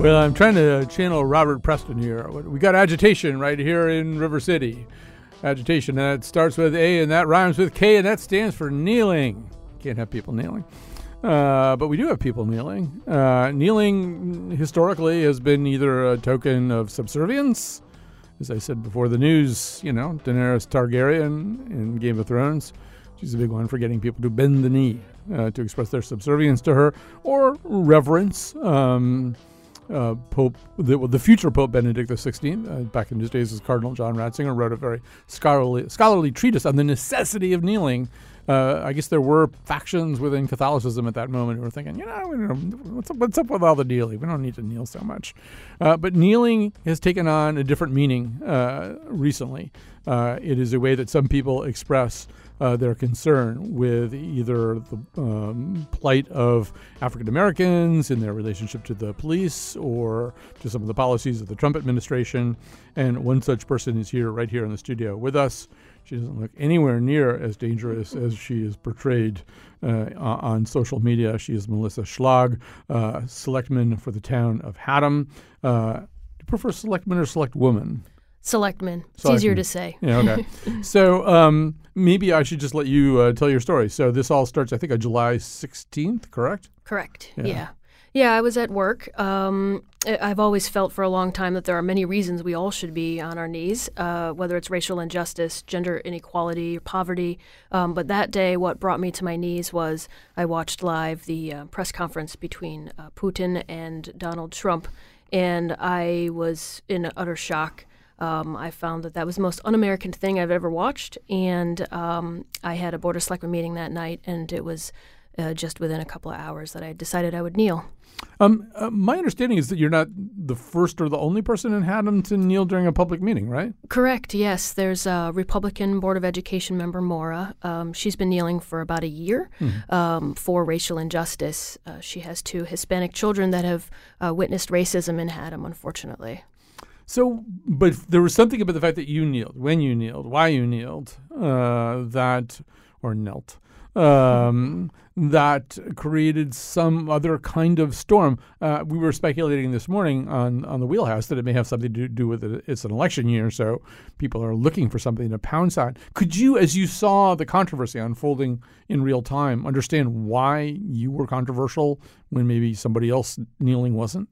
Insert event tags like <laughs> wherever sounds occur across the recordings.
Well, I'm trying to channel Robert Preston here. We got agitation right here in River City. Agitation that starts with A and that rhymes with K and that stands for kneeling. Can't have people kneeling. Uh, but we do have people kneeling. Uh, kneeling historically has been either a token of subservience, as I said before the news, you know, Daenerys Targaryen in Game of Thrones. She's a big one for getting people to bend the knee uh, to express their subservience to her, or reverence. Um, uh, Pope, the, the future Pope Benedict XVI, uh, back in his days as Cardinal John Ratzinger, wrote a very scholarly, scholarly treatise on the necessity of kneeling. Uh, I guess there were factions within Catholicism at that moment who were thinking, you know, what's up, what's up with all the kneeling? We don't need to kneel so much. Uh, but kneeling has taken on a different meaning uh, recently. Uh, it is a way that some people express uh, their concern with either the um, plight of African Americans in their relationship to the police or to some of the policies of the Trump administration. And one such person is here, right here in the studio with us. She doesn't look anywhere near as dangerous as she is portrayed uh, on social media. She is Melissa Schlag, uh, selectman for the town of Haddam. Uh, do you prefer selectman or select woman? Selectman. It's easier to say. Yeah, okay. <laughs> so um, maybe I should just let you uh, tell your story. So this all starts, I think, on July 16th, correct? Correct. Yeah. yeah. yeah I was at work. Um, I've always felt for a long time that there are many reasons we all should be on our knees, uh, whether it's racial injustice, gender inequality, poverty. Um, but that day, what brought me to my knees was I watched live the uh, press conference between uh, Putin and Donald Trump, and I was in utter shock um, I found that that was the most un-American thing I've ever watched, and um, I had a board of selectmen meeting that night, and it was uh, just within a couple of hours that I decided I would kneel. Um, uh, my understanding is that you're not the first or the only person in Haddam to kneel during a public meeting, right? Correct. Yes, there's a Republican Board of Education member, Mora. Um, she's been kneeling for about a year mm. um, for racial injustice. Uh, she has two Hispanic children that have uh, witnessed racism in Haddam, unfortunately. So, but there was something about the fact that you kneeled, when you kneeled, why you kneeled, uh, that, or knelt, um, that created some other kind of storm. Uh, we were speculating this morning on, on the wheelhouse that it may have something to do with it. It's an election year, so people are looking for something to pounce on. Could you, as you saw the controversy unfolding in real time, understand why you were controversial when maybe somebody else kneeling wasn't?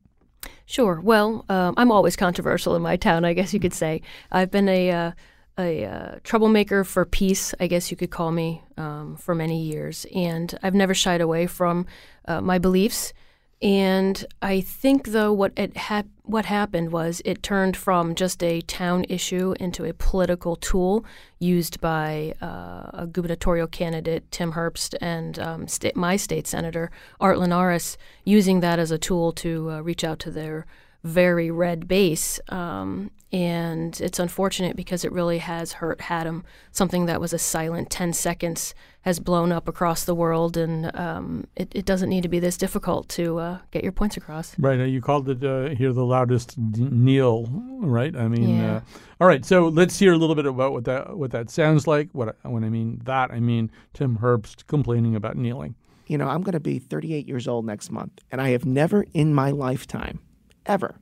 Sure. Well, um, I'm always controversial in my town, I guess you could say. I've been a uh, a uh, troublemaker for peace, I guess you could call me, um, for many years, and I've never shied away from uh, my beliefs. And I think, though, what it had what happened was it turned from just a town issue into a political tool used by uh, a gubernatorial candidate, Tim Herbst, and um, sta- my state senator, Art Linares, using that as a tool to uh, reach out to their very red base. Um, and it's unfortunate because it really has hurt Haddam. Something that was a silent 10 seconds has blown up across the world, and um, it, it, doesn't need to be this difficult to uh, get your points across. Right. You called it uh, here the loudest kneel, right? I mean, yeah. uh, all right. So let's hear a little bit about what that what that sounds like. What when I mean that, I mean Tim Herbst complaining about kneeling. You know, I'm going to be 38 years old next month, and I have never in my lifetime, ever,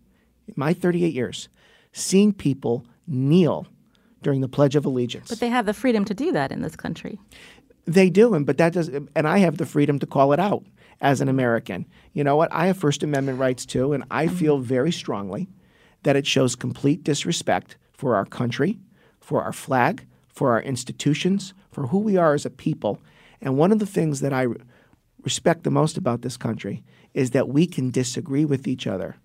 in my 38 years, seen people kneel during the Pledge of Allegiance. But they have the freedom to do that in this country. They do, and but that does, and I have the freedom to call it out as an American. You know what? I have First Amendment rights too, and I mm-hmm. feel very strongly that it shows complete disrespect for our country, for our flag, for our institutions, for who we are as a people. And one of the things that I respect the most about this country is that we can disagree with each other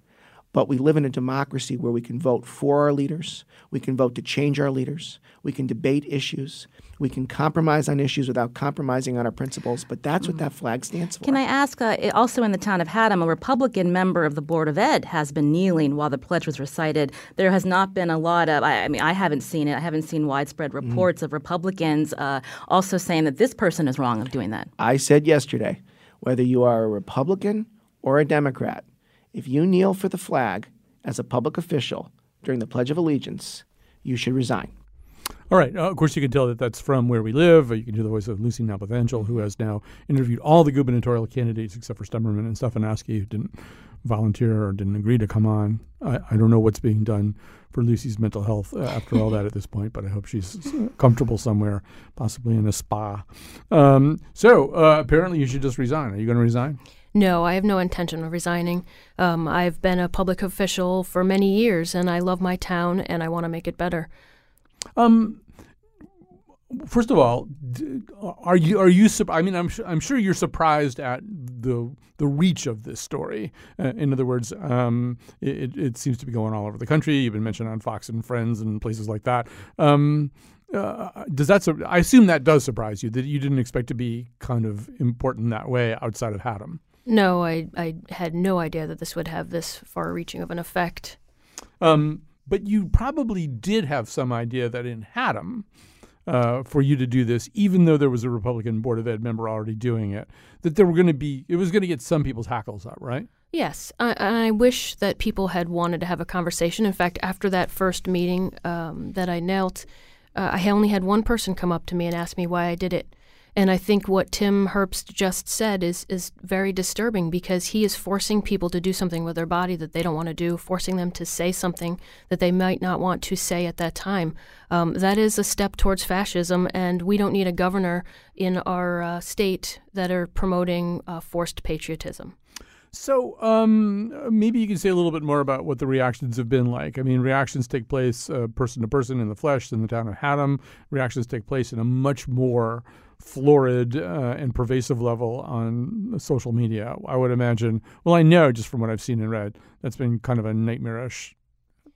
But we live in a democracy where we can vote for our leaders, we can vote to change our leaders, we can debate issues, we can compromise on issues without compromising on our principles. But that's what that flag stands for. Can I ask, uh, also in the town of Haddam, a Republican member of the Board of Ed has been kneeling while the pledge was recited. There has not been a lot of, I, I mean, I haven't seen it. I haven't seen widespread Mm. reports of Republicans uh, also saying that this person is wrong of doing that. I said yesterday whether you are a Republican or a Democrat, if you kneel for the flag as a public official during the Pledge of Allegiance, you should resign. All right. Uh, of course, you can tell that that's from where we live. Uh, You can hear the voice of Lucy Nalpathanchel, who has now interviewed all the gubernatorial candidates except for Stemerman and Stefanowski, who didn't volunteer or didn't agree to come on. I, I don't know what's being done for Lucy's mental health uh, after all that at this point, but I hope she's uh, comfortable somewhere, possibly in a spa. Um, so uh, apparently, you should just resign. Are you going to resign? No, I have no intention of resigning. Um, I've been a public official for many years, and I love my town, and I want to make it better. Um, first of all, are you are you? I mean, I'm I'm sure you're surprised at the the reach of this story. Uh, in other words, um, it, it seems to be going all over the country. You've been mentioned on Fox and Friends and places like that. Um, uh, does that? I assume that does surprise you that you didn't expect to be kind of important that way outside of Haddam. No, I, I had no idea that this would have this far reaching of an effect. Um, but you probably did have some idea that in Haddam, uh, for you to do this, even though there was a Republican Board of Ed member already doing it, that there were going to be, it was going to get some people's hackles up, right? Yes, I, I wish that people had wanted to have a conversation. In fact, after that first meeting um, that I knelt, uh, I only had one person come up to me and ask me why I did it. And I think what Tim Herbst just said is is very disturbing because he is forcing people to do something with their body that they don't want to do, forcing them to say something that they might not want to say at that time. Um, that is a step towards fascism, and we don't need a governor in our uh, state that are promoting uh, forced patriotism. So um, maybe you can say a little bit more about what the reactions have been like. I mean, reactions take place uh, person to person in the flesh in the town of Haddam. Reactions take place in a much more florid uh, and pervasive level on social media. I would imagine. Well, I know just from what I've seen and read, that's been kind of a nightmarish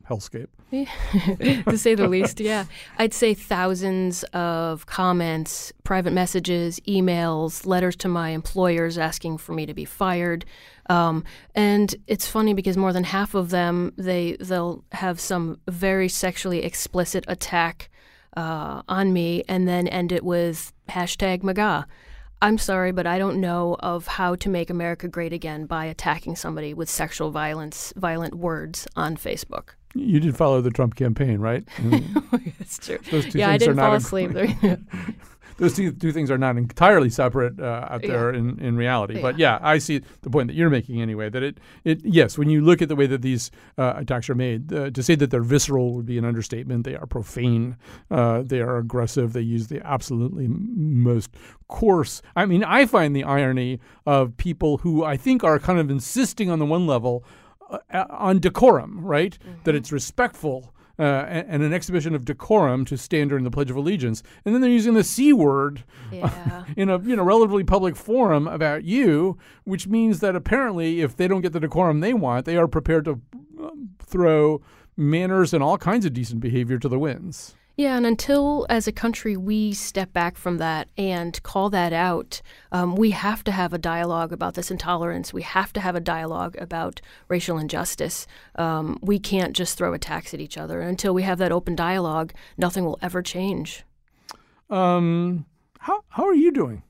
hellscape. <laughs> to say the least, yeah. I'd say thousands of comments, private messages, emails, letters to my employers asking for me to be fired. Um, and it's funny because more than half of them, they they'll have some very sexually explicit attack uh, on me, and then end it with hashtag MAGA. I'm sorry, but I don't know of how to make America great again by attacking somebody with sexual violence, violent words on Facebook. You did follow the Trump campaign, right? And <laughs> That's true. those two yeah, I didn't not fall asleep. <laughs> those two, two things are not entirely separate uh, out Yeah. there in, in reality. But Yeah. yeah, I see the point that you're making anyway. That it, it yes, when you look at the way that these uh, attacks are made, uh, to say that they're visceral would be an understatement. They are profane. Uh, they are aggressive. They use the absolutely most coarse. I mean, I find the irony of people who I think are kind of insisting on the one level uh, uh, on decorum, right? That it's respectful uh, and, and an exhibition of decorum to stand during the Pledge of Allegiance, and then they're using the c word yeah. <laughs> in a you know relatively public forum about you, which means that apparently, if they don't get the decorum they want, they are prepared to um, throw manners and all kinds of decent behavior to the winds. Yeah, and until as a country we step back from that and call that out, um, we have to have a dialogue about this intolerance. We have to have a dialogue about racial injustice. Um, we can't just throw attacks at each other. Until we have that open dialogue, nothing will ever change. Um, how how are you doing?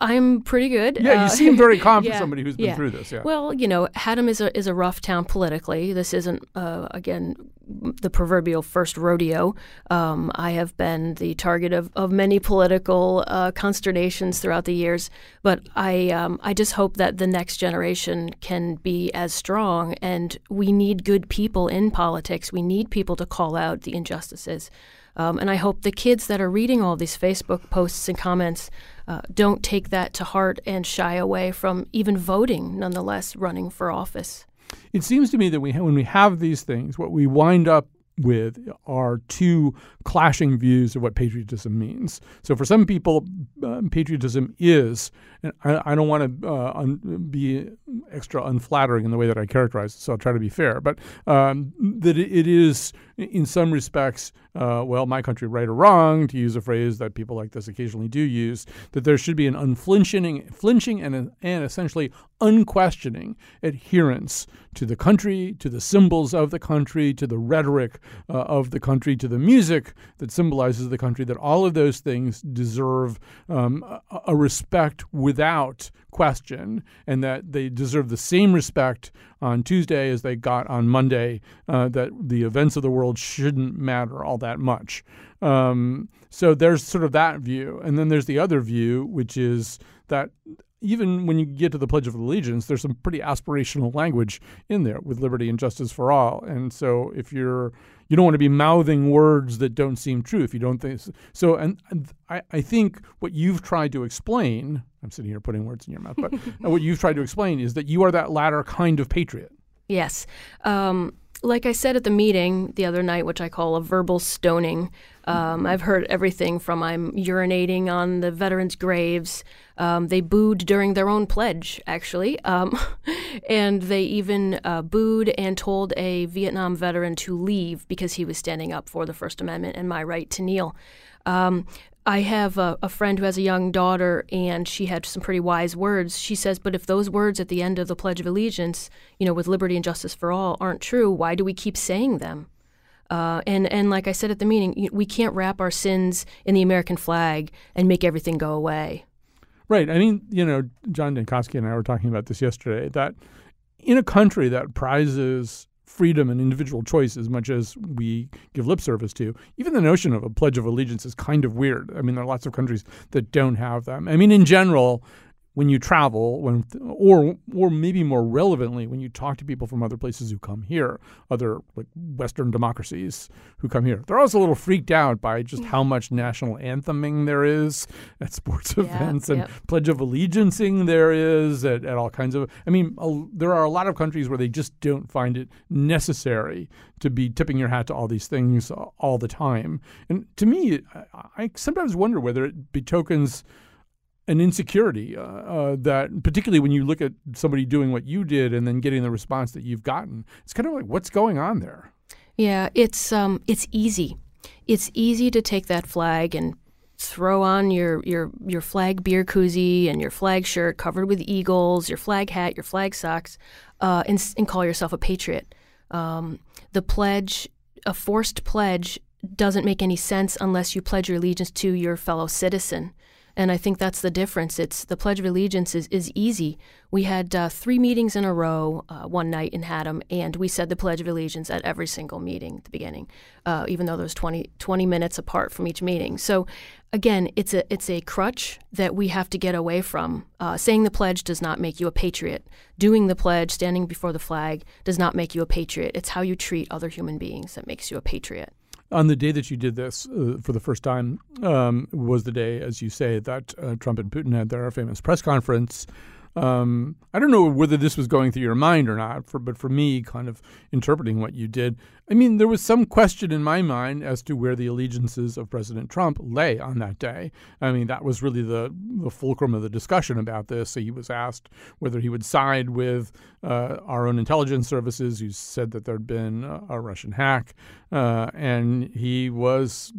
I'm pretty good. Yeah, you Uh, seem very <laughs> calm for yeah, somebody who's been yeah. through this. Yeah. Well, you know, Haddam is a is a rough town politically. This isn't uh, again the proverbial first rodeo. Um, I have been the target of, of many political uh, consternations throughout the years, but I um, I just hope that the next generation can be as strong. And we need good people in politics. We need people to call out the injustices. Um, and I hope the kids that are reading all these Facebook posts and comments uh, don't take that to heart and shy away from even voting, nonetheless, running for office. it seems to me that we when we have these things, what we wind up with are two clashing views of what patriotism means. So for some people, uh, patriotism is, and I, I don't want to uh, un- be extra unflattering in the way that I characterize it, so I'll try to be fair, but um, that it is, in some respects, uh, well, my country, right or wrong, to use a phrase that people like this occasionally do use, that there should be an unflinching, flinching and, and essentially unquestioning adherence to the country, to the symbols of the country, to the rhetoric uh, of the country, to the music that symbolizes the country, that all of those things deserve um, a, a respect without question, and that they deserve the same respect on Tuesday as they got on Monday, uh, that the events of the world shouldn't matter all that much. Um, so there's sort of that view. And then there's the other view, which is that even when you get to the Pledge of Allegiance, there's some pretty aspirational language in there with liberty and justice for all. And so if you're you don't want to be mouthing words that don't seem true if you don't think so. And, and I, I think what you've tried to explain, I'm sitting here putting words in your mouth, but <laughs> what you've tried to explain is that you are that latter kind of patriot. Yes. Um, like I said at the meeting the other night, which I call a verbal stoning, um, I've heard everything from I'm urinating on the veterans' graves. Um, they booed during their own pledge, actually. Um, <laughs> and they even uh, booed and told a Vietnam veteran to leave because he was standing up for the First Amendment and my right to kneel. Um, I have a, a, friend who has a young daughter, and she had some pretty wise words. She says, But if those words at the end of the Pledge of Allegiance, you know, with liberty and justice for all, aren't true, why do we keep saying them? Uh, and and like I said at the meeting, we can't wrap our sins in the American flag and make everything go away. Right. I mean, you know, John Dankosky and I were talking about this yesterday. That in a country that prizes freedom and individual choice as much as we give lip service to, even the notion of a Pledge of Allegiance is kind of weird. I mean, there are lots of countries that don't have them. I mean, in general, when you travel, when or or maybe more relevantly, when you talk to people from other places who come here, other like Western democracies who come here, they're also a little freaked out by just how mm. much national antheming there is at sports yeah, events and yep. Pledge of Allegiancing there is at, at all kinds of. I mean, a, there are a lot of countries where they just don't find it necessary to be tipping your hat to all these things all the time. And to me, I, I sometimes wonder whether it betokens an insecurity uh, uh, that, particularly when you look at somebody doing what you did and then getting the response that you've gotten, it's kind of like what's going on there. Yeah, it's um, it's easy. It's easy to take that flag and throw on your your your flag beer koozie and your flag shirt covered with eagles, your flag hat, your flag socks, uh, and, and call yourself a patriot. Um, the pledge, a forced pledge, doesn't make any sense unless you pledge your allegiance to your fellow citizen. And I think that's the difference. It's the Pledge of Allegiance is, is easy. We had uh, three meetings in a row uh, one night in Haddam, and we said the Pledge of Allegiance at every single meeting at the beginning, uh, even though there's 20, 20 minutes apart from each meeting. So, again, it's a it's a crutch that we have to get away from. Uh, saying the pledge does not make you a patriot. Doing the pledge, standing before the flag, does not make you a patriot. It's how you treat other human beings that makes you a patriot on the day that you did this uh, for the first time um, was the day, as you say, that uh, Trump and Putin had their famous press conference. Um, I don't know whether this was going through your mind or not, for, but for me, kind of interpreting what you did, I mean, there was some question in my mind as to where the allegiances of President Trump lay on that day. I mean, that was really the, the fulcrum of the discussion about this. So he was asked whether he would side with uh, our own intelligence services, who said that there'd been a, a Russian hack, uh, and he was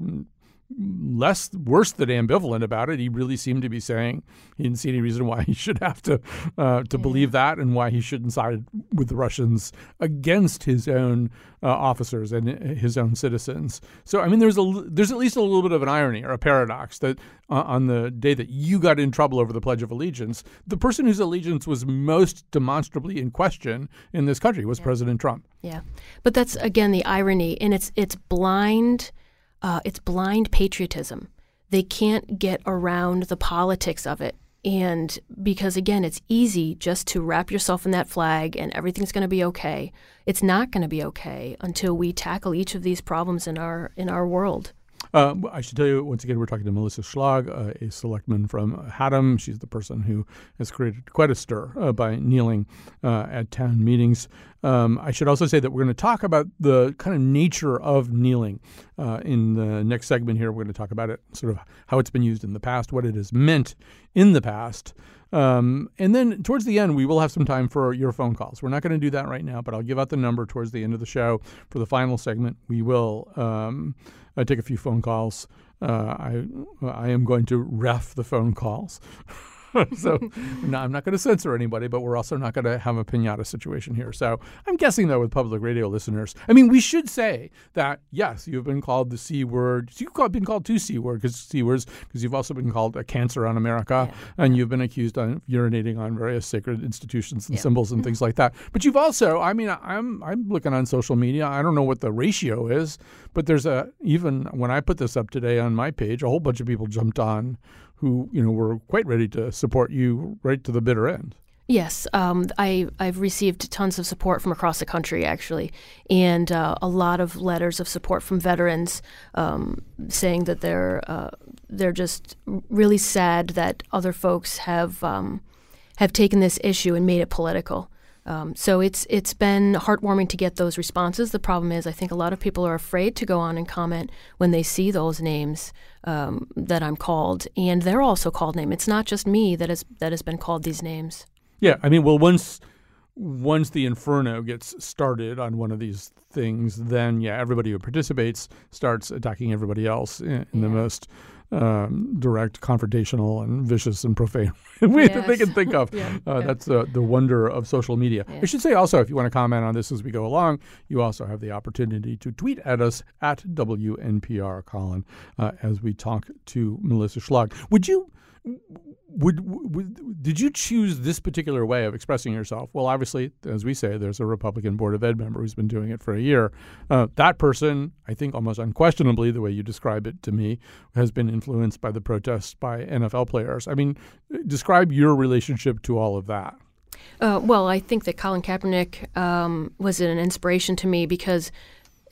less worse than ambivalent about it. He really seemed to be saying he didn't see any reason why he should have to uh, to yeah. believe that, and why he shouldn't side with the Russians against his own uh, officers and his own citizens. So I mean, there's a there's at least a little bit of an irony or a paradox that uh, on the day that you got in trouble over the Pledge of Allegiance, the person whose allegiance was most demonstrably in question in this country was yeah. President Trump. Yeah, but that's again the irony, and it's it's blind uh, it's blind patriotism. They can't get around the politics of it. And because again, it's easy just to wrap yourself in that flag and everything's going to be okay. It's not going to be okay until we tackle each of these problems in our in our world. Uh, I should tell you once again, we're talking to Melissa Schlag, uh, a selectman from Haddam. She's the person who has created quite a stir uh, by kneeling uh, at town meetings. Um, I should also say that we're going to talk about the kind of nature of kneeling uh, in the next segment here. We're going to talk about it, sort of how it's been used in the past, what it has meant in the past. Um, and then towards the end, we will have some time for your phone calls. We're not going to do that right now, but I'll give out the number towards the end of the show. For the final segment, we will um, uh, take a few phone calls. Uh, I I am going to ref the phone calls. <laughs> <laughs> so no, I'm not going to censor anybody, but we're also not going to have a pinata situation here. So I'm guessing though with public radio listeners, I mean, we should say that yes, you've been called the c word. You've been called two c word because c words because you've also been called a cancer on America, yeah. and you've been accused of urinating on various sacred institutions and yeah. symbols and <laughs> things like that. But you've also, I mean, I'm I'm looking on social media. I don't know what the ratio is, but there's a even when I put this up today on my page, a whole bunch of people jumped on who you know were quite ready to support you right to the bitter end. Yes, um, I, I've received tons of support from across the country, actually, and uh, a lot of letters of support from veterans um, saying that they're uh, they're just really sad that other folks have um, have taken this issue and made it political. Um, so it's it's been heartwarming to get those responses. The problem is, I think a lot of people are afraid to go on and comment when they see those names um, that I'm called, and they're also called name. It's not just me that has that has been called these names. Yeah, I mean, well, once once the inferno gets started on one of these things, then yeah, everybody who participates starts attacking everybody else in, in yeah. the most um, direct, confrontational, and vicious and profane <laughs> way yes. that they can think of. <laughs> yeah. Uh, yeah. That's the, the wonder of social media. Yeah. I should say also, if you want to comment on this as we go along, you also have the opportunity to tweet at us at WNPR Colin uh, as we talk to Melissa Schlag. Would you would, would, did you choose this particular way of expressing yourself? Well, obviously, as we say, there's a Republican Board of Ed member who's been doing it for a year. Uh, that person, I think, almost unquestionably, the way you describe it to me, has been influenced by the protests by NFL players. I mean, describe your relationship to all of that. Uh, well, I think that Colin Kaepernick um, was an inspiration to me because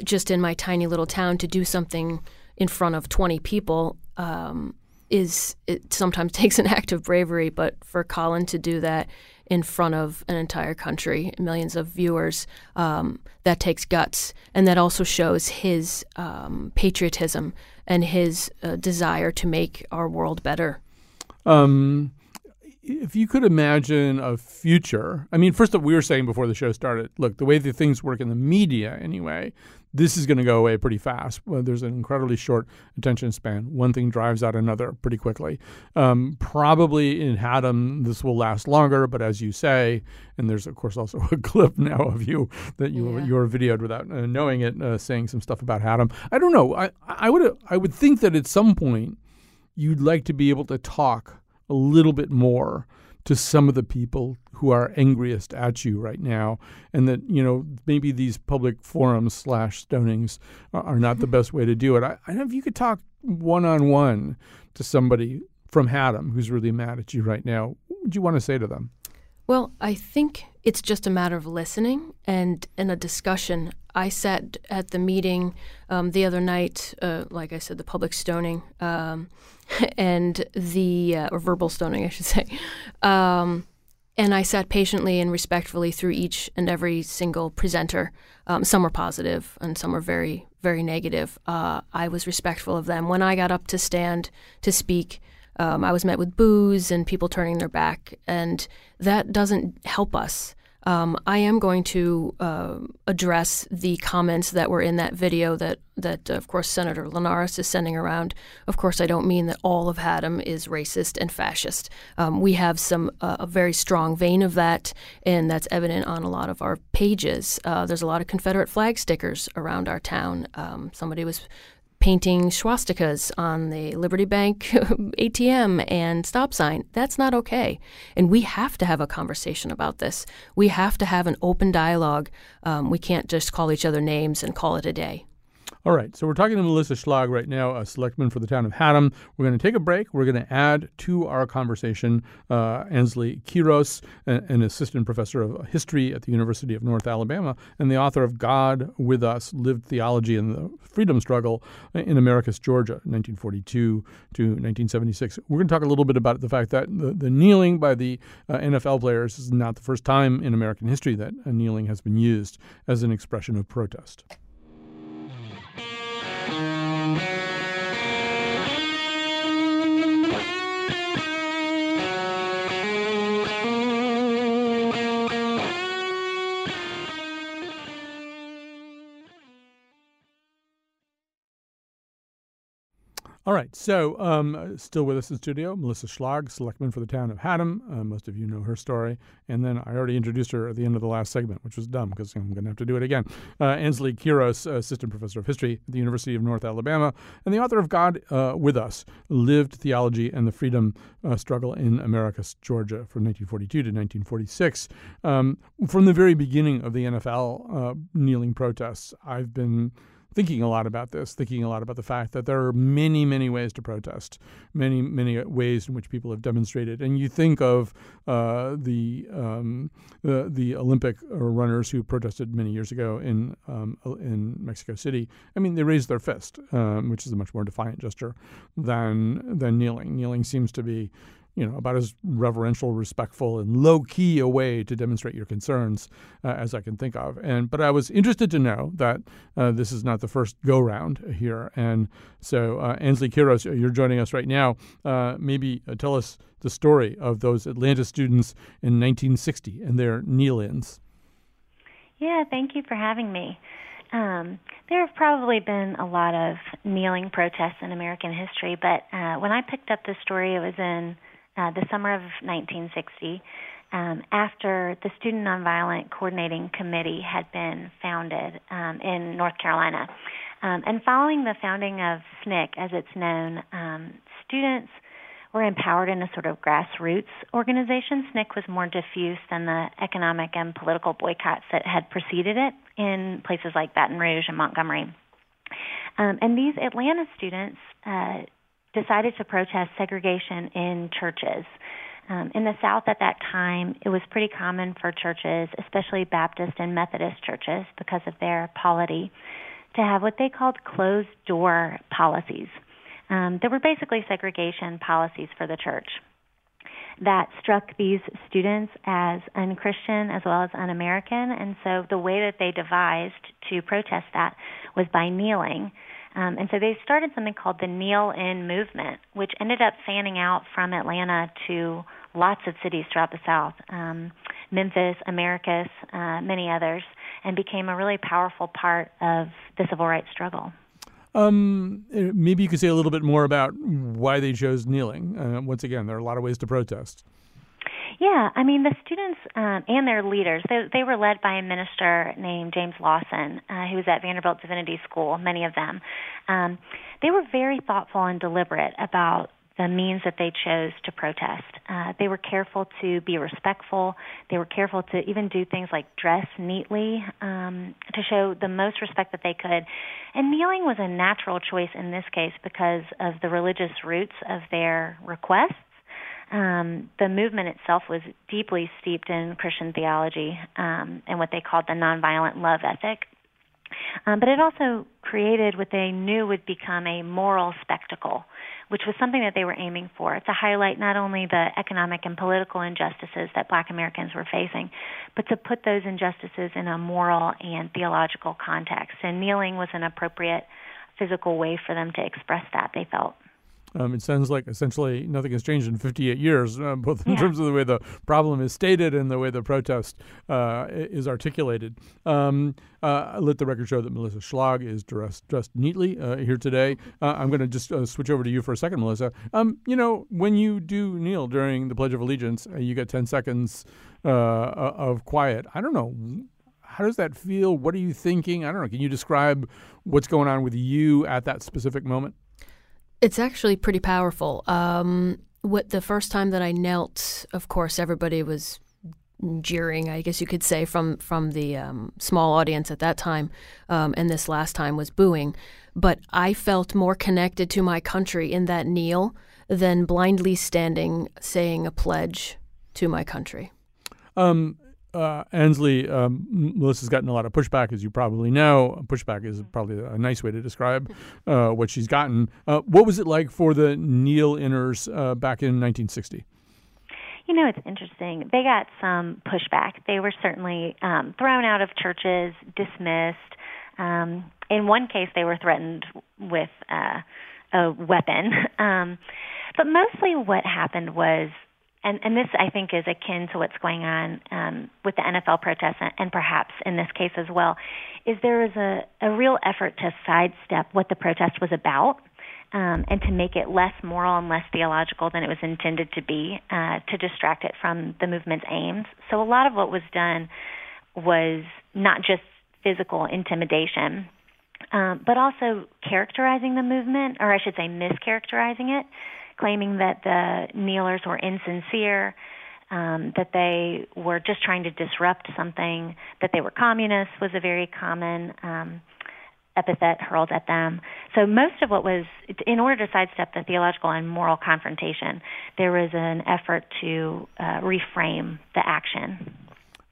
just in my tiny little town to do something in front of 20 people. Um, is it sometimes <laughs> takes an act of bravery, but for Colin to do that in front of an entire country, millions of viewers, um, that takes guts, and that also shows his um, patriotism and his uh, desire to make our world better. Um, if you could imagine a future, I mean, first of all, we were saying before the show started, look, the way that things work in the media anyway, this is going to go away pretty fast. Well, there's an incredibly short attention span. One thing drives out another pretty quickly. Um, probably in Haddam, this will last longer, but as you say, and there's of course also <laughs> a clip now of you that you yeah. you were videoed without uh, knowing it, uh, saying some stuff about Haddam. I don't know. I I would I would think that at some point you'd like to be able to talk a little bit more to some of the people who are angriest at you right now, and that you know maybe these public forums slash stonings are, not the best way to do it. I, I know if you could talk one on one to somebody from Haddam who's really mad at you right now, what would you want to say to them? Well, I think it's just a matter of listening and in a discussion. I sat at the meeting um, the other night, uh, like I said, the public stoning, um, <laughs> and the uh, or verbal stoning, I should <laughs> say. Um, and I sat patiently and respectfully through each and every single presenter. Um, some were positive and some were very, very negative. Uh, I was respectful of them. When I got up to stand to speak, um, I was met with boos and people turning their back, and that doesn't help us. Um, I am going to uh, address the comments that were in that video that, that uh, of course, Senator Linares is sending around. Of course, I don't mean that all of Haddam is racist and fascist. Um, we have some uh, a very strong vein of that, and that's evident on a lot of our pages. Uh, there's a lot of Confederate flag stickers around our town. Um, somebody was painting swastikas on the Liberty Bank <laughs> ATM and stop sign. That's not okay. And we have to have a conversation about this. We have to have an open dialogue. Um, we can't just call each other names and call it a day. All right, so we're talking to Melissa Schlag right now, a selectman for the town of Haddam. We're going to take a break. We're going to add to our conversation uh, Ansley Quiros, an assistant professor of history at the University of North Alabama and the author of God with Us Lived Theology and the Freedom Struggle in Americus, Georgia, 1942 to 1976. We're going to talk a little bit about the fact that the, the kneeling by the uh, NFL players is not the first time in American history that kneeling has been used as an expression of protest. Thank you. All right. So, um, still with us in studio, Melissa Schlag, selectman for the town of Haddam. Uh, most of you know her story. And then I already introduced her at the end of the last segment, which was dumb because I'm going to have to do it again. Uh, Ansley Quiros, assistant professor of history at the University of North Alabama, and the author of God uh, with Us Lived Theology and the Freedom uh, Struggle in Americus, Georgia, from 1942 to 1946. Um, from the very beginning of the NFL uh, kneeling protests, I've been thinking a lot about this, thinking a lot about the fact that there are many, many ways to protest, many, many ways in which people have demonstrated. And you think of uh, the, um, the, the Olympic runners who protested many years ago in um, in Mexico City. I mean, they raised their fist, um, which is a much more defiant gesture than than kneeling. Kneeling seems to be you know, about as reverential, respectful, and low key a way to demonstrate your concerns uh, as I can think of. And but I was interested to know that uh, this is not the first go round here. And so, uh, Ansley Quiros, you're joining us right now. Uh, maybe uh, tell us the story of those Atlanta students in 1960 and their kneel-ins. Yeah, thank you for having me. Um, there have probably been a lot of kneeling protests in American history, but uh, when I picked up this story, it was in uh, the summer of 1960, um, after the Student Nonviolent Coordinating Committee had been founded um, in North Carolina. Um, and following the founding of SNCC, as it's known, um, students were empowered in a sort of grassroots organization. SNCC was more diffuse than the economic and political boycotts that had preceded it in places like Baton Rouge and Montgomery. Um, and these Atlanta students uh, decided to protest segregation in churches. Um, in the South at that time, it was pretty common for churches, especially Baptist and Methodist churches, because of their polity, to have what they called closed door policies. Um, there were basically segregation policies for the church that struck these students as unchristian as well as un American. And so the way that they devised to protest that was by kneeling. Um, and so they started something called the Kneel In Movement, which ended up fanning out from Atlanta to lots of cities throughout the South, um, Memphis, Americus, uh, many others, and became a really powerful part of the civil rights struggle. Um, eh, maybe you could say a little bit more about why they chose kneeling. Uh, once again, there are a lot of ways to protest. Yeah, I mean the students um, and their leaders. They, they were led by a minister named James Lawson, uh, who was at Vanderbilt Divinity School. Many of them, um, they were very thoughtful and deliberate about the means that they chose to protest. Uh, they were careful to be respectful. They were careful to even do things like dress neatly um, to show the most respect that they could. And kneeling was a natural choice in this case because of the religious roots of their requests um, the movement itself was deeply steeped in Christian theology um, and what they called the nonviolent love ethic. Um, but it also created what they knew would become a moral spectacle, which was something that they were aiming for to highlight not only the economic and political injustices that black Americans were facing, but to put those injustices in a moral and theological context. And kneeling was an appropriate physical way for them to express that, they felt. Um, it sounds like essentially nothing has changed in 58 years, uh, <laughs> both in yeah. terms of the way the problem is stated and the way the protest uh, is articulated. Um, uh, let the record show that Melissa Schlag is dressed, dressed neatly uh, here today. Uh, I'm going to just uh, switch over to you for a second, Melissa. Um, you know, when you do kneel during the Pledge of Allegiance, you get 10 seconds of quiet. I don't know how does that feel? What are you thinking? I don't know. Can you describe what's going on with you at that specific moment? It's actually pretty powerful. Um, what the first time that I knelt, of course, everybody was jeering, I guess you could say, from from the um, small audience at that time, um, and this last time was booing. But I felt more connected to my country in that kneel than blindly standing saying a pledge to my country. Um, uh, Ansley, um, Melissa's gotten a lot of pushback, as you probably know. Pushback is probably a nice way to describe uh, what she's gotten. Uh, what was it like for the kneel-inners uh, back in 1960? You know, it's interesting. They got some pushback. They were certainly um, thrown out of churches, dismissed. Um, in one case, they were threatened with uh, a weapon. <laughs> Um, but mostly what happened was and, and this I think is akin to what's going on um, with the NFL protests, and, perhaps in this case as well, is there is a, a real effort to sidestep what the protest was about. Um, and to make it less moral and less theological than it was intended to be, uh, to distract it from the movement's aims. So a lot of what was done was not just physical intimidation, um, but also characterizing the movement, or I should say, mischaracterizing it claiming that the kneelers were insincere, um, that they were just trying to disrupt something, that they were communists was a very common um, epithet hurled at them. So most of what was, in order to sidestep the theological and moral confrontation, there was an effort to uh, reframe the action.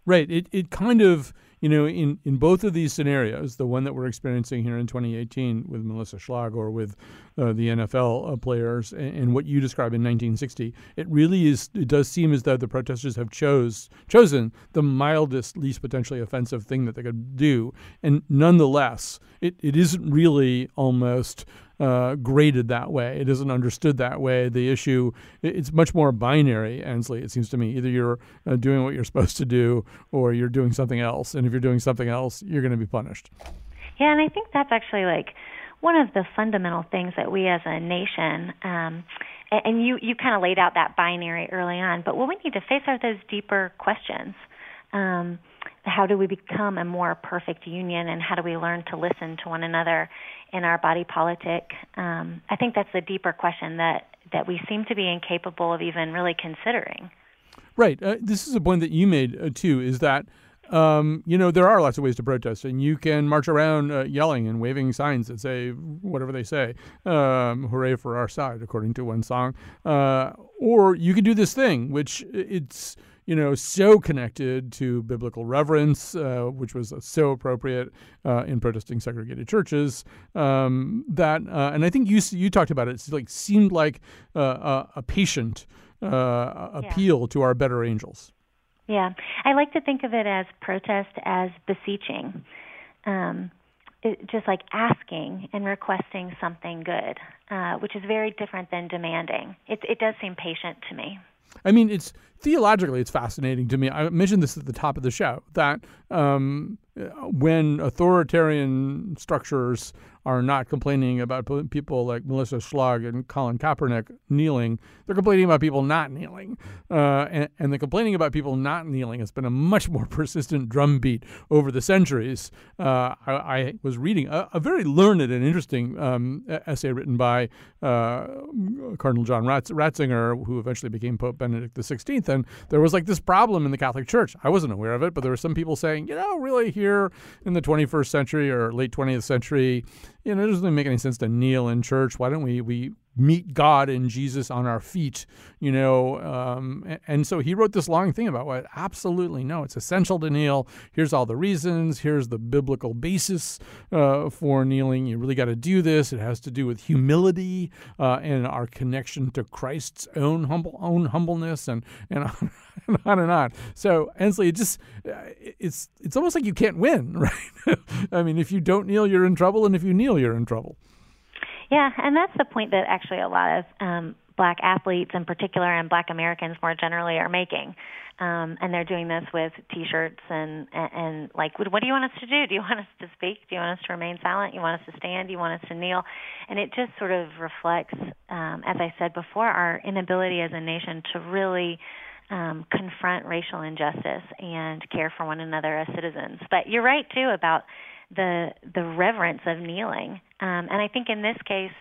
Right. It it kind of you know, in, in both of these scenarios, the one that we're experiencing here in 2018 with Melissa Schlag or with uh, the NFL uh, players, and, and, what you describe in 1960, it really is. It does seem as though the protesters have chose chosen the mildest, least potentially offensive thing that they could do, and nonetheless, it, it isn't really almost uh, graded that way. It isn't understood that way. The issue it's much more binary. Ansley, it seems to me. Either you're uh, doing what you're supposed to do, or you're doing something else. And if you're doing something else, you're going to be punished. Yeah, and I think that's actually like one of the fundamental things that we as a nation. Um, and you you kind of laid out that binary early on, but what we need to face are those deeper questions. Um, how do we become a more perfect union and how do we learn to listen to one another in our body politic um, i think that's the deeper question that that we seem to be incapable of even really considering right uh, this is a point that you made uh, too is that um, you know there are lots of ways to protest and you can march around uh, yelling and waving signs that say whatever they say um, hooray for our side according to one song uh, or you can do this thing which it's you know, so connected to biblical reverence, uh, which was so appropriate uh, in protesting segregated churches. Um, that, uh, and I think you you talked about it. It's like seemed like a, a patient uh, appeal to our better angels. Yeah, I like to think of it as protest as beseeching. Um, it, just like asking and requesting something good, uh, which is very different than demanding. It, it does seem patient to me. I mean, it's theologically, it's fascinating to me. I mentioned this at the top of the show that um, when authoritarian structures are not complaining about people like Melissa Schlag and Colin Kaepernick kneeling. They're complaining about people not kneeling. Uh, and, and, the complaining about people not kneeling has been a much more <laughs> persistent drumbeat over the centuries. Uh, I, I, was reading a, a, very learned and interesting um, essay written by uh, Cardinal John Ratz, Ratzinger, who eventually became Pope Benedict XVI. And there was like this problem in the Catholic Church. I wasn't aware of it, but there were some people saying, you know, really here in the 21st century or late 20th century, you know, it doesn't make any sense to kneel in church. Why don't we we meet God and Jesus on our feet? You know, um, and, so he wrote this long thing about what absolutely no, it's essential to kneel. Here's all the reasons. Here's the biblical basis uh, for kneeling. You really got to do this. It has to do with humility uh, and our connection to Christ's own humble own humbleness and and <laughs> on and on and on. So Ansley, it just it's it's almost like you can't win, <laughs> right? I mean, if you don't kneel, you're in trouble, and if you kneel, you're in trouble. Yeah, and that's the point that actually a lot of um, black athletes in particular and black Americans more generally are making. Um, and they're doing this with T-shirts and, and and like, what, do you want us to do? Do you want us to speak? Do you want us to remain silent? You want us to stand? You want us to kneel? And it just sort of reflects, um, as I said before, our inability as a nation to really um, confront racial injustice and care for one another as citizens. But you're right too about the the reverence of kneeling, um, and I think in this case,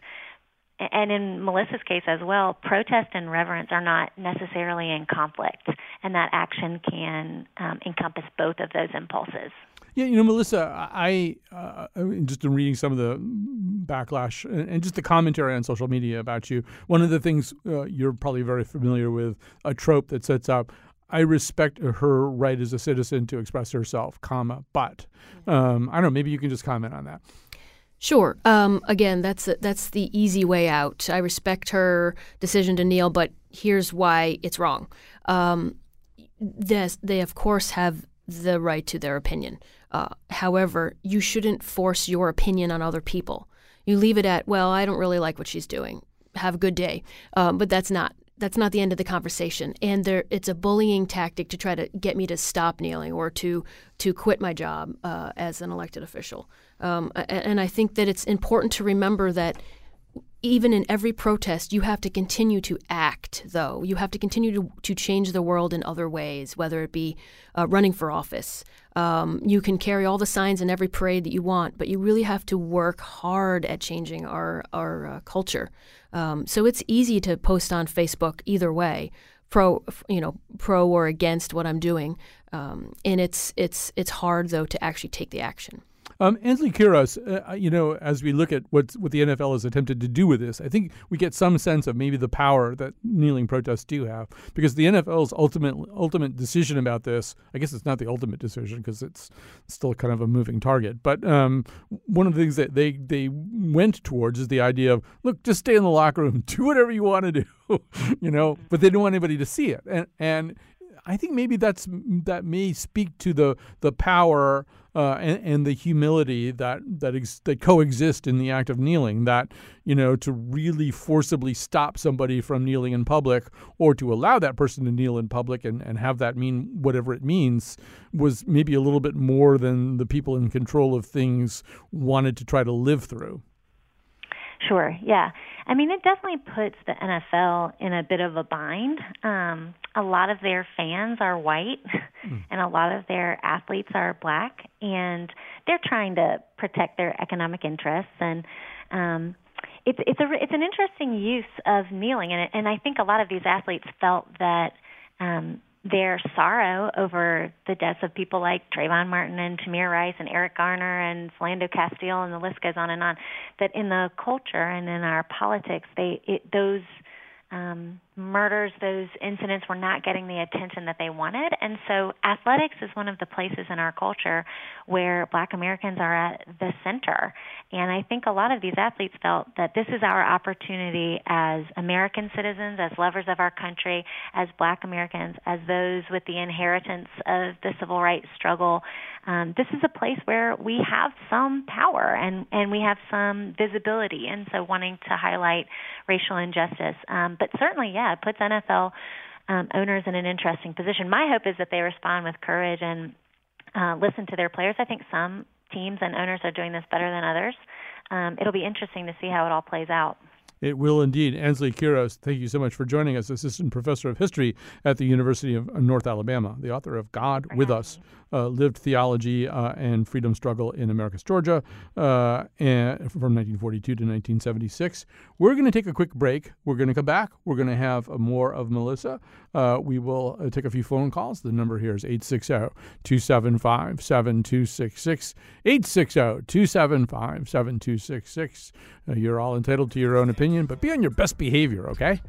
and in Melissa's case as well, protest and reverence are not necessarily in conflict, and that action can um, encompass both of those impulses. Yeah, you know, Melissa, I uh, just in reading some of the backlash and, just the commentary on social media about you. One of the things uh, you're probably very familiar with a trope that sets up. I respect her right as a citizen to express herself, comma, but um, I don't know. Maybe you can just comment on that. Sure. Um, again, that's a, that's the easy way out. I respect her decision to kneel, but here's why it's wrong. Um, this, they of course have the right to their opinion. Uh, however, you shouldn't force your opinion on other people. You leave it at, well, I don't really like what she's doing. Have a good day. Um, but that's not that's not the end of the conversation. And there, it's a bullying tactic to try to get me to stop kneeling or to to quit my job uh, as an elected official. Um, and I think that it's important to remember that even in every protest, you have to continue to act, though. You have to continue to, to change the world in other ways, whether it be uh, running for office. Um, you can carry all the signs in every parade that you want, but you really have to work hard at changing our, our uh, culture. Um, so it's easy to post on Facebook either way, pro, you know, pro or against what I'm doing. Um, and it's, it's, it's hard, though, to actually take the action. Um, Ansley Quiros, uh, you know, as we look at what what the NFL has attempted to do with this, I think we get some sense of maybe the power that kneeling protests do have, because the NFL's ultimate ultimate decision about this, I guess it's not the ultimate decision because it's still kind of a moving target, but um, one of the things that they they went towards is the idea of look, just stay in the locker room, <laughs> do whatever you want to do, <laughs> you know, but they don't want anybody to see it, and and I think maybe that's that may speak to the the power uh, and, and, the humility that that ex- that coexist in the act of kneeling. That you know to really forcibly stop somebody from kneeling in public, or to allow that person to kneel in public and, and have that mean whatever it means, was maybe a little bit more than the people in control of things wanted to try to live through. Sure. Yeah. I mean, it definitely puts the NFL in a bit of a bind. Um, a lot of their fans are white, mm. and a lot of their athletes are black, and they're trying to protect their economic interests. And um, it's it's a it's an interesting use of kneeling, and and I think a lot of these athletes felt that. Um, their sorrow over the deaths of people like Trayvon Martin and Tamir Rice and Eric Garner and Philando Castile and the list goes on and on. That in the culture and in our politics, they it, those um, murders, those incidents were not getting the attention that they wanted. And so athletics is one of the places in our culture where black Americans are at the center. And I think a lot of these athletes felt that this is our opportunity as American citizens, as lovers of our country, as black Americans, as those with the inheritance of the civil rights struggle. Um, this is a place where we have some power and, and we have some visibility. And so wanting to highlight racial injustice. Um, but certainly, yeah yeah, it puts NFL um, owners in an interesting position. My hope is that they respond with courage and uh, listen to their players. I think some teams and owners are doing this better than others. Um, it'll be interesting to see how it all plays out. It will indeed. Ansley Quiros, thank you so much for joining us, Assistant Professor of History at the University of North Alabama, the author of God with Us, uh, Lived Theology uh, and Freedom Struggle in Americus Georgia, uh, and, from 1942 to 1976. We're going to take a quick break. We're going to come back. We're going to have more of Melissa. Uh, we will uh, take a few phone calls. The number here is 860 275 7266. 860 275 7266. Uh, you're all entitled to your own opinion, but be on your best behavior, okay?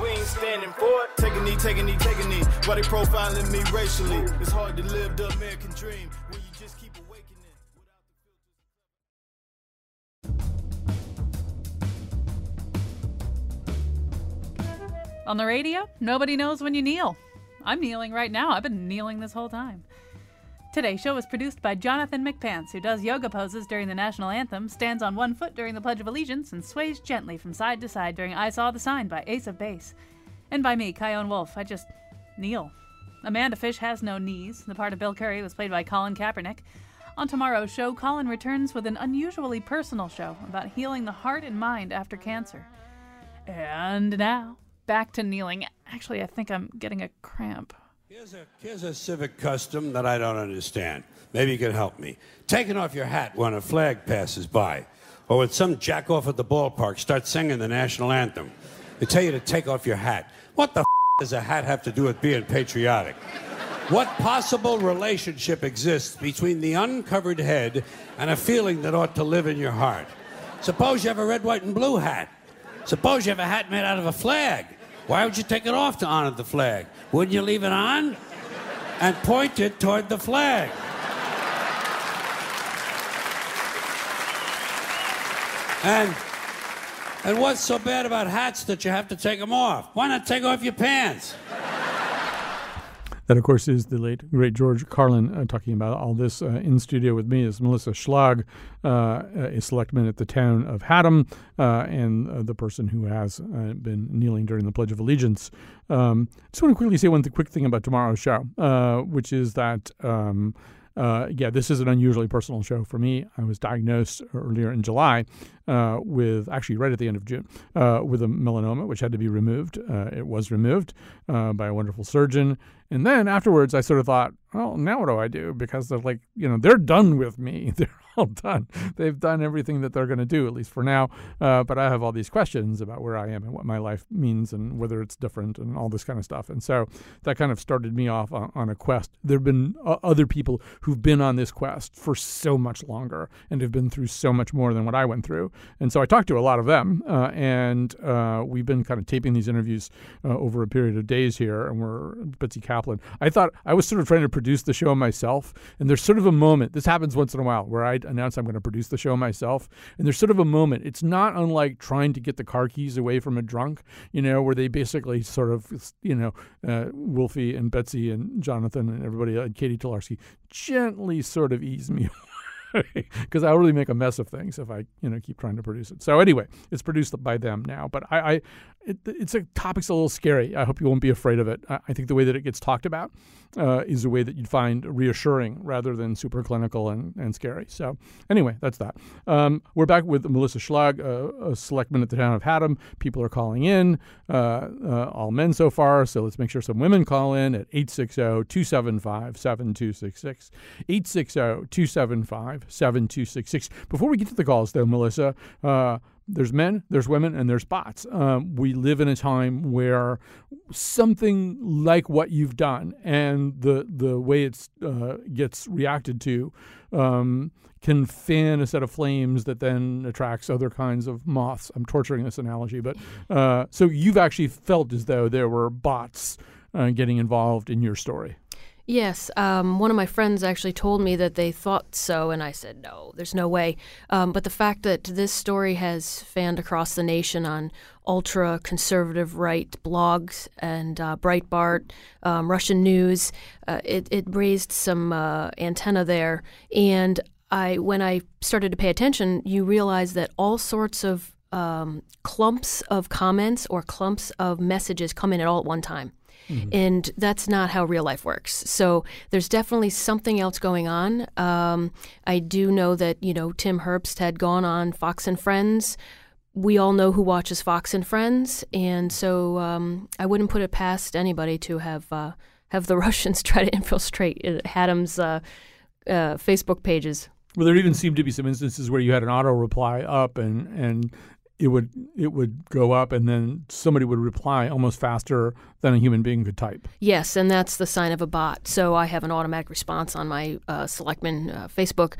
We ain't standing for it. Take a knee, take a knee, take a knee. Why they profiling me racially? It's hard to live the American dream when you just keep awakening. On the radio, nobody knows when you kneel. I'm kneeling right now. I've been kneeling this whole time. Today's show was produced by Jonathan McPants, who does yoga poses during the national anthem, stands on one foot during the Pledge of Allegiance, and sways gently from side to side during I Saw the Sign by Ace of Base. And by me, Chion Wolf. I just kneel. Amanda Fish has no knees. The part of Bill Curry was played by Colin Kaepernick. On tomorrow's show, Colin returns with an unusually personal show about healing the heart and mind after cancer. And now, back to kneeling. Actually, I think I'm getting a cramp. Here's a, here's a civic custom that I don't understand. Maybe you can help me. Taking off your hat when a flag passes by, or when some jack off at the ballpark starts singing the national anthem. They tell you to take off your hat. What the f- does a hat have to do with being patriotic? What possible relationship exists between the uncovered head and a feeling that ought to live in your heart? Suppose you have a red, white, and blue hat. Suppose you have a hat made out of a flag. Why would you take it off to honor the flag? Wouldn't you leave it on and point it toward the flag? And and what's so bad about hats that you have to take them off? Why not take off your pants? That, of course, is the late, great George Carlin uh, talking about all this. Uh, in studio with me is Melissa Schlag, uh, a selectman at the town of Haddam, uh, and uh, the person who has uh, been kneeling during the Pledge of Allegiance. Um, just want to quickly say one th- quick thing about tomorrow's show, which is that. Um, uh, yeah, this is an unusually personal show for me. I was diagnosed earlier in July uh, with, actually, right at the end of June, uh, with a melanoma, which had to be removed. Uh, it was removed uh, by a wonderful surgeon. And then afterwards, I sort of thought, well, now what do I do? Because they're like, you know, they're done with me. <laughs> They're all done. They've done everything that they're going to do, at least for now. Uh, but I have all these questions about where I am and what my life means and whether it's different and all this kind of stuff. And so that kind of started me off on, on a quest. There have been uh, other people who've been on this quest for so much longer and have been through so much more than what I went through. And so I talked to a lot of them, uh, and uh, we've been kind of taping these interviews uh, over a period of days here. And we're Betsy Kaplan. I thought I was sort of trying to produce the show myself, and there's sort of a moment. This happens once in a while where I announce I'm going to produce the show myself, and there's sort of a moment. It's not unlike trying to get the car keys away from a drunk, you know, where they basically sort of, you know, uh, Wolfie and Betsy and Jonathan and everybody, uh, Katie Tolarski, gently sort of ease me <laughs> because I'll really make a mess of things if I, you know, keep trying to produce it. So anyway, it's produced by them now, but I, I it, it's a topic's a little scary. I hope you won't be afraid of it. I, I think the way that it gets talked about uh, is a way that you'd find reassuring rather than super clinical and, and scary. So anyway, that's that. Um, we're back with Melissa Schlag, uh, a selectman at the town of Haddam. People are calling in, uh, uh all men so far. So let's make sure some women call in at 860-275-7266. 860-275-7266. Before we get to the calls, though, Melissa, uh, there's men, there's women, and there's bots. Um, we live in a time where something like what you've done and the the way it uh, gets reacted to um, can fan a set of flames that then attracts other kinds of moths. I'm torturing this analogy, but uh, so you've actually felt as though there were bots uh, getting involved in your story. Yes, um, one of my friends actually told me that they thought so, and I said, no, there's no way. Um, but the fact that this story has fanned across the nation on ultra conservative right blogs and uh, Breitbart, um, Russian news, uh, it, it raised some uh, antenna there. And I, when I started to pay attention, you realize that all sorts of um, clumps of comments or clumps of messages come in at all at one time. Mm-hmm. And that's not how real life works. So there's definitely something else going on. Um, I do know that, you know, Tim Herbst had gone on Fox and Friends. We all know who watches Fox and Friends. And so um, I wouldn't put it past anybody to have, uh, have the <laughs> Russians try to infiltrate Haddam's uh, uh, Facebook pages. Well, there even seemed to be some instances where you had an auto reply up and, and it would it would go up and then somebody would reply almost faster than a human being could type. Yes, and that's the sign of a bot. So I have an automatic response on my uh, Selectman uh, Facebook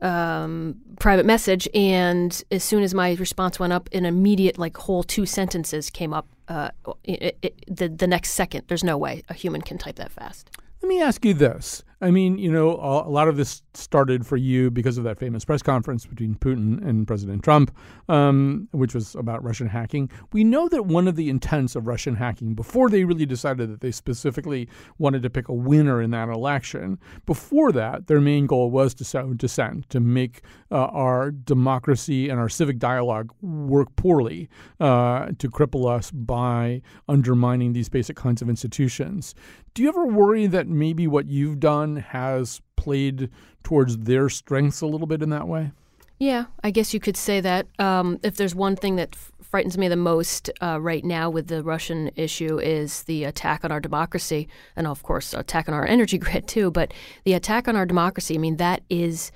um, private message, and as soon as my response went up, an immediate like whole two sentences came up. Uh, it, it, the the next second, there's no way a human can type that fast. Let me ask you this. I mean, you know, a lot of this started for you because of that famous press conference between Putin and President Trump, um, which was about Russian hacking. We know that one of the intents of Russian hacking, before they really decided that they specifically wanted to pick a winner in that election, before that, their main goal was to sow dissent, to make uh, our democracy and our civic dialogue work poorly, uh, to cripple us by undermining these basic kinds of institutions. Do you ever worry that maybe what you've done has played towards their strengths a little bit in that way? Yeah, I guess you could say that. Um, if there's one thing that f- frightens me the most uh, right now with the Russian issue is the attack on our democracy, and of course, attack on our <laughs> energy grid too. But the attack on our democracy, I mean, that is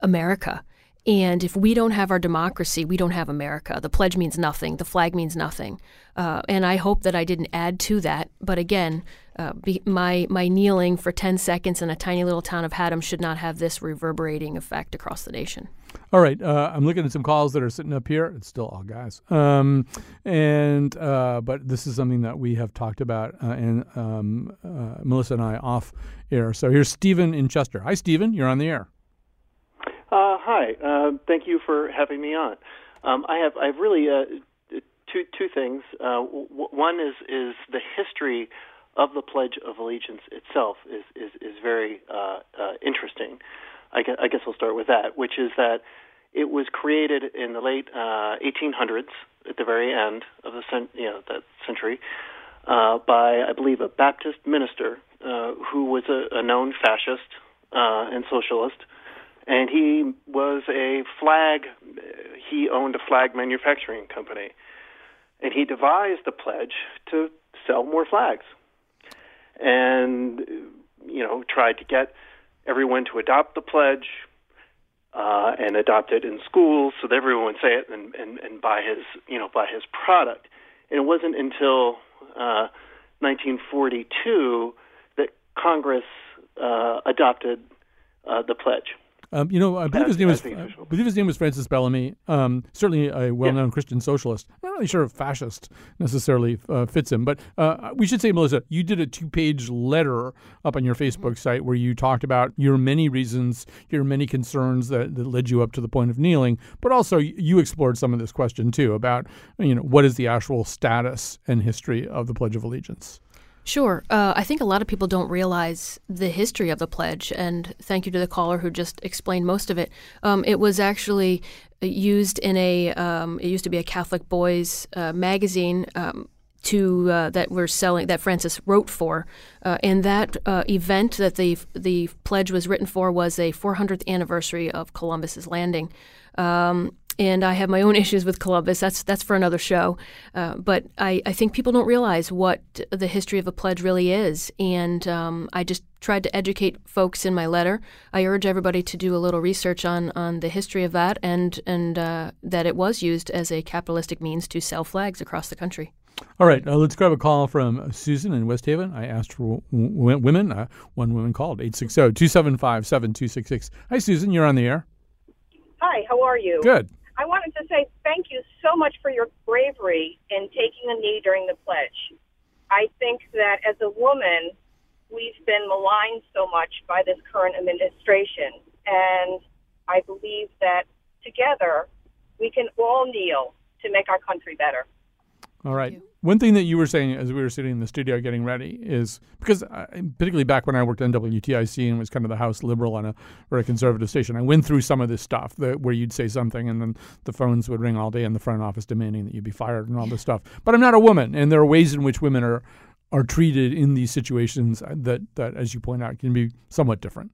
America. And if we don't have our democracy, we don't have America. The pledge means nothing. The flag means nothing. Uh, and I hope that I didn't add to that. But again, uh, be, my my kneeling for 10 seconds in a tiny little town of Haddam should not have this reverberating effect across the nation. All right, uh, I'm looking at some calls that are sitting up here. It's still all guys, um, and uh, but this is something that we have talked about, uh, and um, uh, Melissa and I off air. So here's Stephen in Chester. Hi, Stephen. You're on the air. Uh, hi. Uh, thank you for having me on. Um, I have I have really two two things. W- one is is the history of the Pledge of Allegiance itself is is is very interesting. I guess, I guess I'll start with that, which is that it was created in the late uh, 1800s, at the very end of the cent- you know that century, uh, by I believe a Baptist minister uh, who was a, a known fascist uh, and socialist, and he was a flag. He owned a flag manufacturing company, and he devised the pledge to sell more flags, and you know tried to get everyone to adopt the pledge uh, and adopt it in schools so that everyone would say it and, and, and buy his you know buy his product. And it wasn't until uh, 1942 that Congress uh, adopted uh, the pledge. Um, you know, I believe, his name was, I believe his name was Francis Bellamy. Um, certainly a well-known yeah. Christian socialist. I'm not really sure if fascist necessarily uh, fits him, but uh, we should say, Melissa, you did a two-page letter up on your Facebook mm-hmm. site where you talked about your many reasons, your many concerns that, that led you up to the point of kneeling, but also you explored some of this question too about, you know, what is the actual status and history of the Pledge of Allegiance. Sure. Uh, I think a lot of people don't realize the history of the pledge, and thank you to the caller who just explained most of it. Um, it was actually used in a, um, it used to be a Catholic boys uh, magazine. Um, to uh, that we're selling that Francis wrote for, uh, and that uh, event that the the pledge was written for was a 400th anniversary of Columbus's landing. Um, and I have my own <laughs> issues with Columbus. That's that's for another show. Uh, but I, I think people don't realize what the history of a pledge really is, and um, I just tried to educate folks in my letter. I urge everybody to do a little research on on the history of that, and and uh, that it was used as a capitalistic means to sell flags across the country. All right, uh, let's grab a call from Susan in West Haven. I asked for w- women. Uh, one woman called 860 275 7266. Hi, Susan. You're on the air. Hi, how are you? Good. I wanted to say thank you so much for your bravery in taking a knee during the pledge. I think that as a woman, we've been maligned so much by this current administration. And I believe that together we can all kneel to make our country better. All right. One thing that you were saying as we were sitting in the studio getting ready is because, uh, particularly back when I worked on WTIC and was kind of the House liberal on a very conservative station, I went through some of this stuff that, where you'd say something and then the phones would ring all day in the front office demanding that you be fired and all this stuff. But I'm not a woman, and there are ways in which women are are treated in these situations that, that as you point out, can be somewhat different.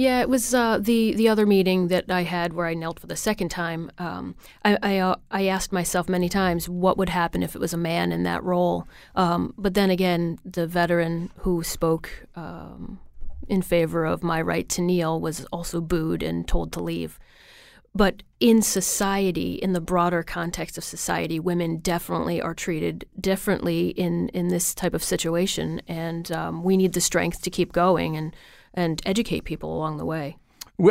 Yeah, it was uh, the the other meeting that I had where I knelt for the second time. Um, I I, uh, I, asked myself many times what would happen if it was a man in that role. Um, but then again, the veteran who spoke um, in favor of my right to kneel was also booed and told to leave. But in society, in the broader context of society, women definitely are treated differently in, in this type of situation, and um, we need the strength to keep going. And and educate people along the way.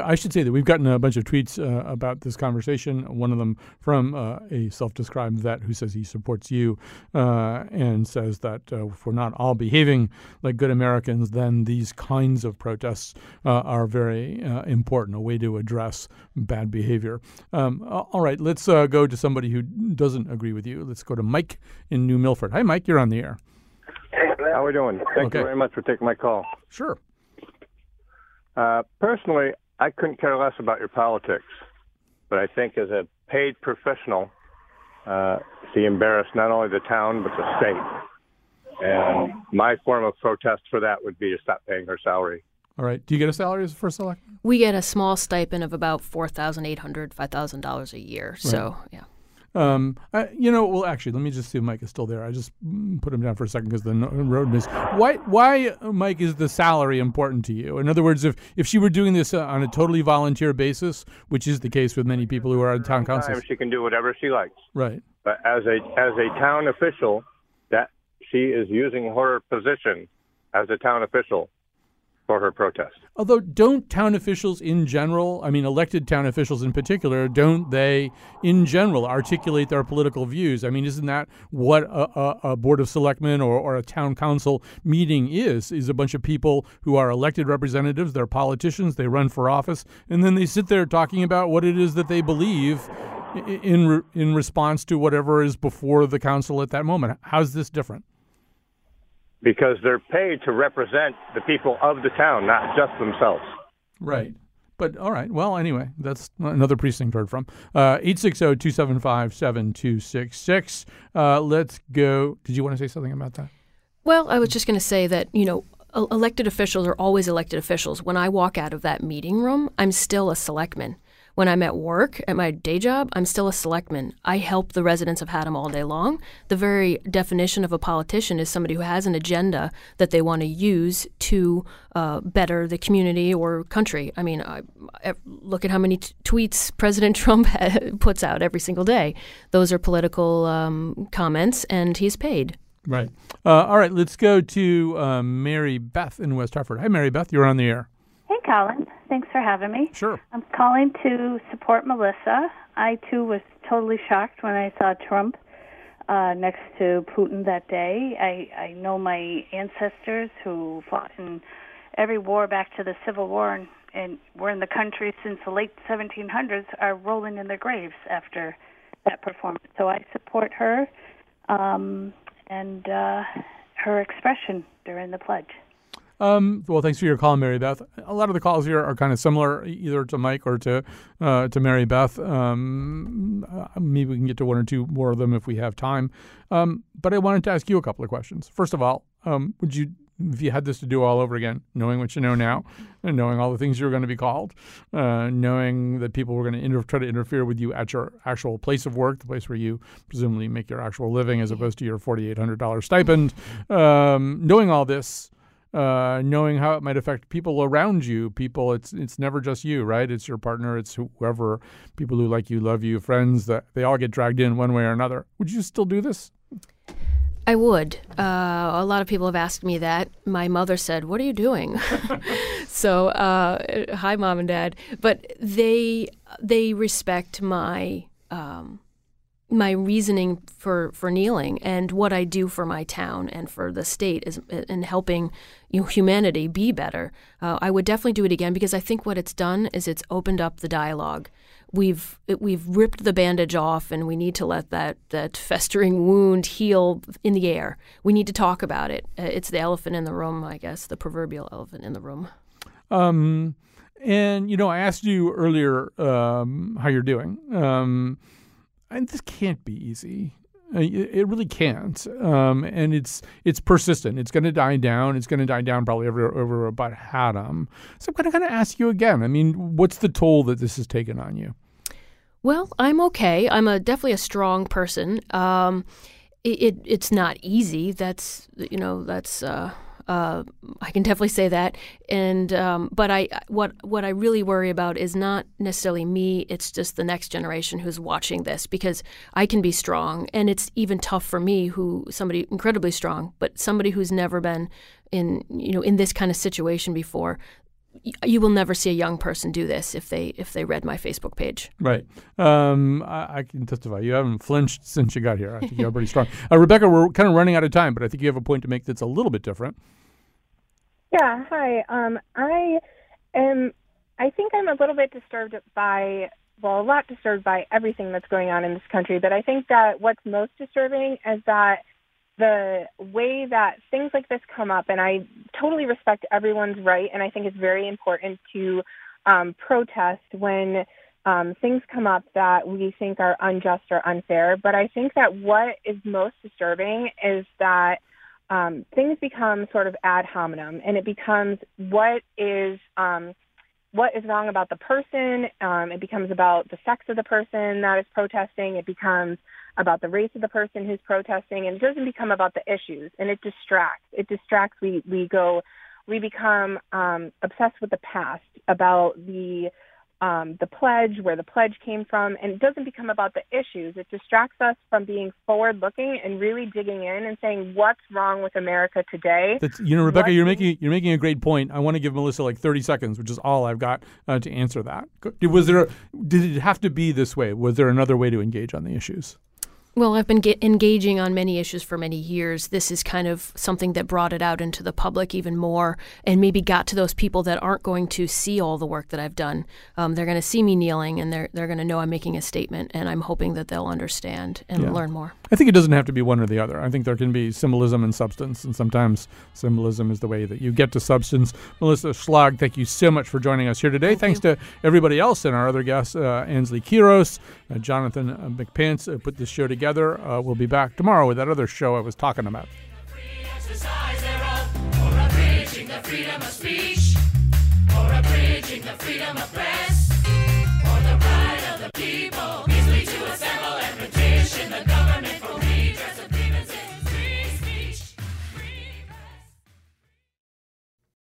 I should say that we've gotten a bunch of tweets uh, about this conversation. One of them from uh, a self-described vet who says he supports you uh, and says that uh, if we're not all behaving like good Americans, then these kinds of protests uh, are very uh, important, a way to address bad behavior. Um, all right, let's go to somebody who doesn't agree with you. Let's go to Mike in New Milford. Hi, Mike. You're on the air. How are we doing? Thank okay. you very much for taking my call. Sure. Uh, personally, I couldn't care less about your politics, but I think as a paid professional, uh, he embarrassed not only the town but the state. And my form of protest for that would be to stop paying her salary. All right. Do you get a salary as a first select? We get a small stipend of about four thousand eight hundred, five thousand dollars a year. Right. So yeah. Um, I, you know, well, actually, let me just see if Mike is still there. I just mm, put him down for a second because the no- road miss. Why, why, uh, Mike, is the salary important to you? In other words, if if she were doing this uh, on a totally volunteer basis, which is the case with many people who are on town councils, Time she can do whatever she likes. right? But as a as a town official, that she is using her position as a town official for her protest. Although, don't town officials in general, I mean, elected town officials in particular, don't they, in general, articulate their political views? I mean, isn't that what a, a, a board of selectmen or, or a town council meeting is? Is a bunch of people who are elected representatives, they're politicians, they run for office, and then they sit there talking about what it is that they believe in in response to whatever is before the council at that moment. How's this different? Because they're paid to represent the people of the town, not just themselves. Right. But all right. Well, anyway, that's another precinct heard from. Uh, 860 275 7266. Uh, Let's go. Did you want to say something about that? Well, I was just going to say that, you know, elected officials are always elected officials. When I walk out of that meeting room, I'm still a selectman. When I'm at work, at my day job, I'm still a selectman. I help the residents of Haddam all day long. The very definition of a politician is somebody who has an agenda that they want to use to uh, better the community or country. I mean, I, I- look at how many t- tweets President <laughs> Trump puts out every single day. Those are political um, comments, and he's paid. Right. Uh, all right. Let's go to uh, Mary Beth in West Hartford. Hi, Mary Beth. You're on the air. Hey, Colin. Thanks for having me. Sure. I'm calling to support Melissa. I, too, was totally shocked when I saw Trump uh, next to Putin that day. I, I know my ancestors who fought in every war back to the Civil War and, and were in the country since the late 1700s are rolling in their graves after that performance. So I support her um, and uh, her expression during the pledge. Um, well, thanks for your call, Mary Beth. A lot of the calls here are kind of similar, either to Mike or to uh, to Mary Beth. Um, uh, maybe we can get to one or two more of them if we have time. Um, but I wanted to ask you a couple of questions. First of all, um, would you, if you had this to do all over again, knowing what you know now, and knowing all the things you were going to be called, uh, knowing that people were going to inter- try to interfere with you at your actual place of work, the place where you presumably make your actual living, as opposed to your forty-eight hundred dollars stipend, um, knowing all this uh, knowing how it might affect people around you. People, it's it's never just you, right? It's your partner, it's whoever, people who like you, love you, friends. That they all get dragged in one way or another. Would you still do this? I would. Uh, a lot of people have asked me that. My mother said, "What are you doing?" <laughs> <laughs> so, uh, hi, mom and dad. But they they respect my um, my reasoning for for kneeling and what I do for my town and for the state is in helping you know, humanity be better. Uh, I would definitely do it again because I think what it's done is it's opened up the dialogue. We've it, we've ripped the bandage off, and we need to let that that festering wound heal in the air. We need to talk about it. Uh, it's the elephant in the room, I guess, the proverbial elephant in the room. Um, and you know, I asked you earlier um, how you're doing. Um, and this can't be easy. Uh, It really can't, um, and it's it's persistent. It's going to die down. It's going to die down probably over over about Haddam. So I'm going to kind of ask you again. I mean, what's the toll that this has taken on you? Well, I'm okay. I'm a definitely a strong person. Um, it, it it's not easy. That's you know that's uh, uh, I can definitely say that. And um, but I what what I really worry about is not necessarily me. It's just the next generation who's watching this because I can be strong, and it's even tough for me, who somebody incredibly strong, but somebody who's never been in you know in this kind of situation before you will never see a young person do this if they if they read my Facebook page. Right. Um, I, I can testify. You haven't flinched since you got here. I think you're pretty strong. Uh, Rebecca, we're kind of running out of time, but I think you have a point to make that's a little bit different. Yeah, hi. Um, I am. I think I'm a little bit disturbed by, well, a lot disturbed by everything that's going on in this country. But I think that what's most disturbing is that the way that things like this come up, and I totally respect everyone's right, and I think it's very important to um, protest when um, things come up that we think are unjust or unfair. But I think that what is most disturbing is that um, things become sort of ad hominem, and it becomes what is um, what is wrong about the person. Um, it becomes about the sex of the person that is protesting. It becomes about the race of the person who's protesting, and it doesn't become about the issues. And it distracts. It distracts. We we go, we become um, obsessed with the past, about the um, the pledge, where the pledge came from, and it doesn't become about the issues. It distracts us from being forward looking and really digging in and saying what's wrong with America today. That's, you know, Rebecca, you're making you're making a great point. I want to give Melissa like 30 seconds, which is all I've got uh, to answer that. Was there did it have to be this way? Was there another way to engage on the issues? Well, I've been engaging on many issues for many years. This is kind of something that brought it out into the public even more and maybe got to those people that aren't going to see all the work that I've done. Um, they're going to see me kneeling and they're, they're going to know I'm making a statement, and I'm hoping that they'll understand and yeah. learn more. I think it doesn't have to be one or the other. I think there can be symbolism and substance, and sometimes symbolism is the way that you get to substance. Melissa Schlag, thank you so much for joining us here today. Thank Thanks you. to everybody else and our other guests, uh, Ansley Quiros, uh, Jonathan uh, McPants, uh, put this show together. Uh, we'll be back tomorrow with that other show I was talking about. freedom of speech, or abridging the freedom of press.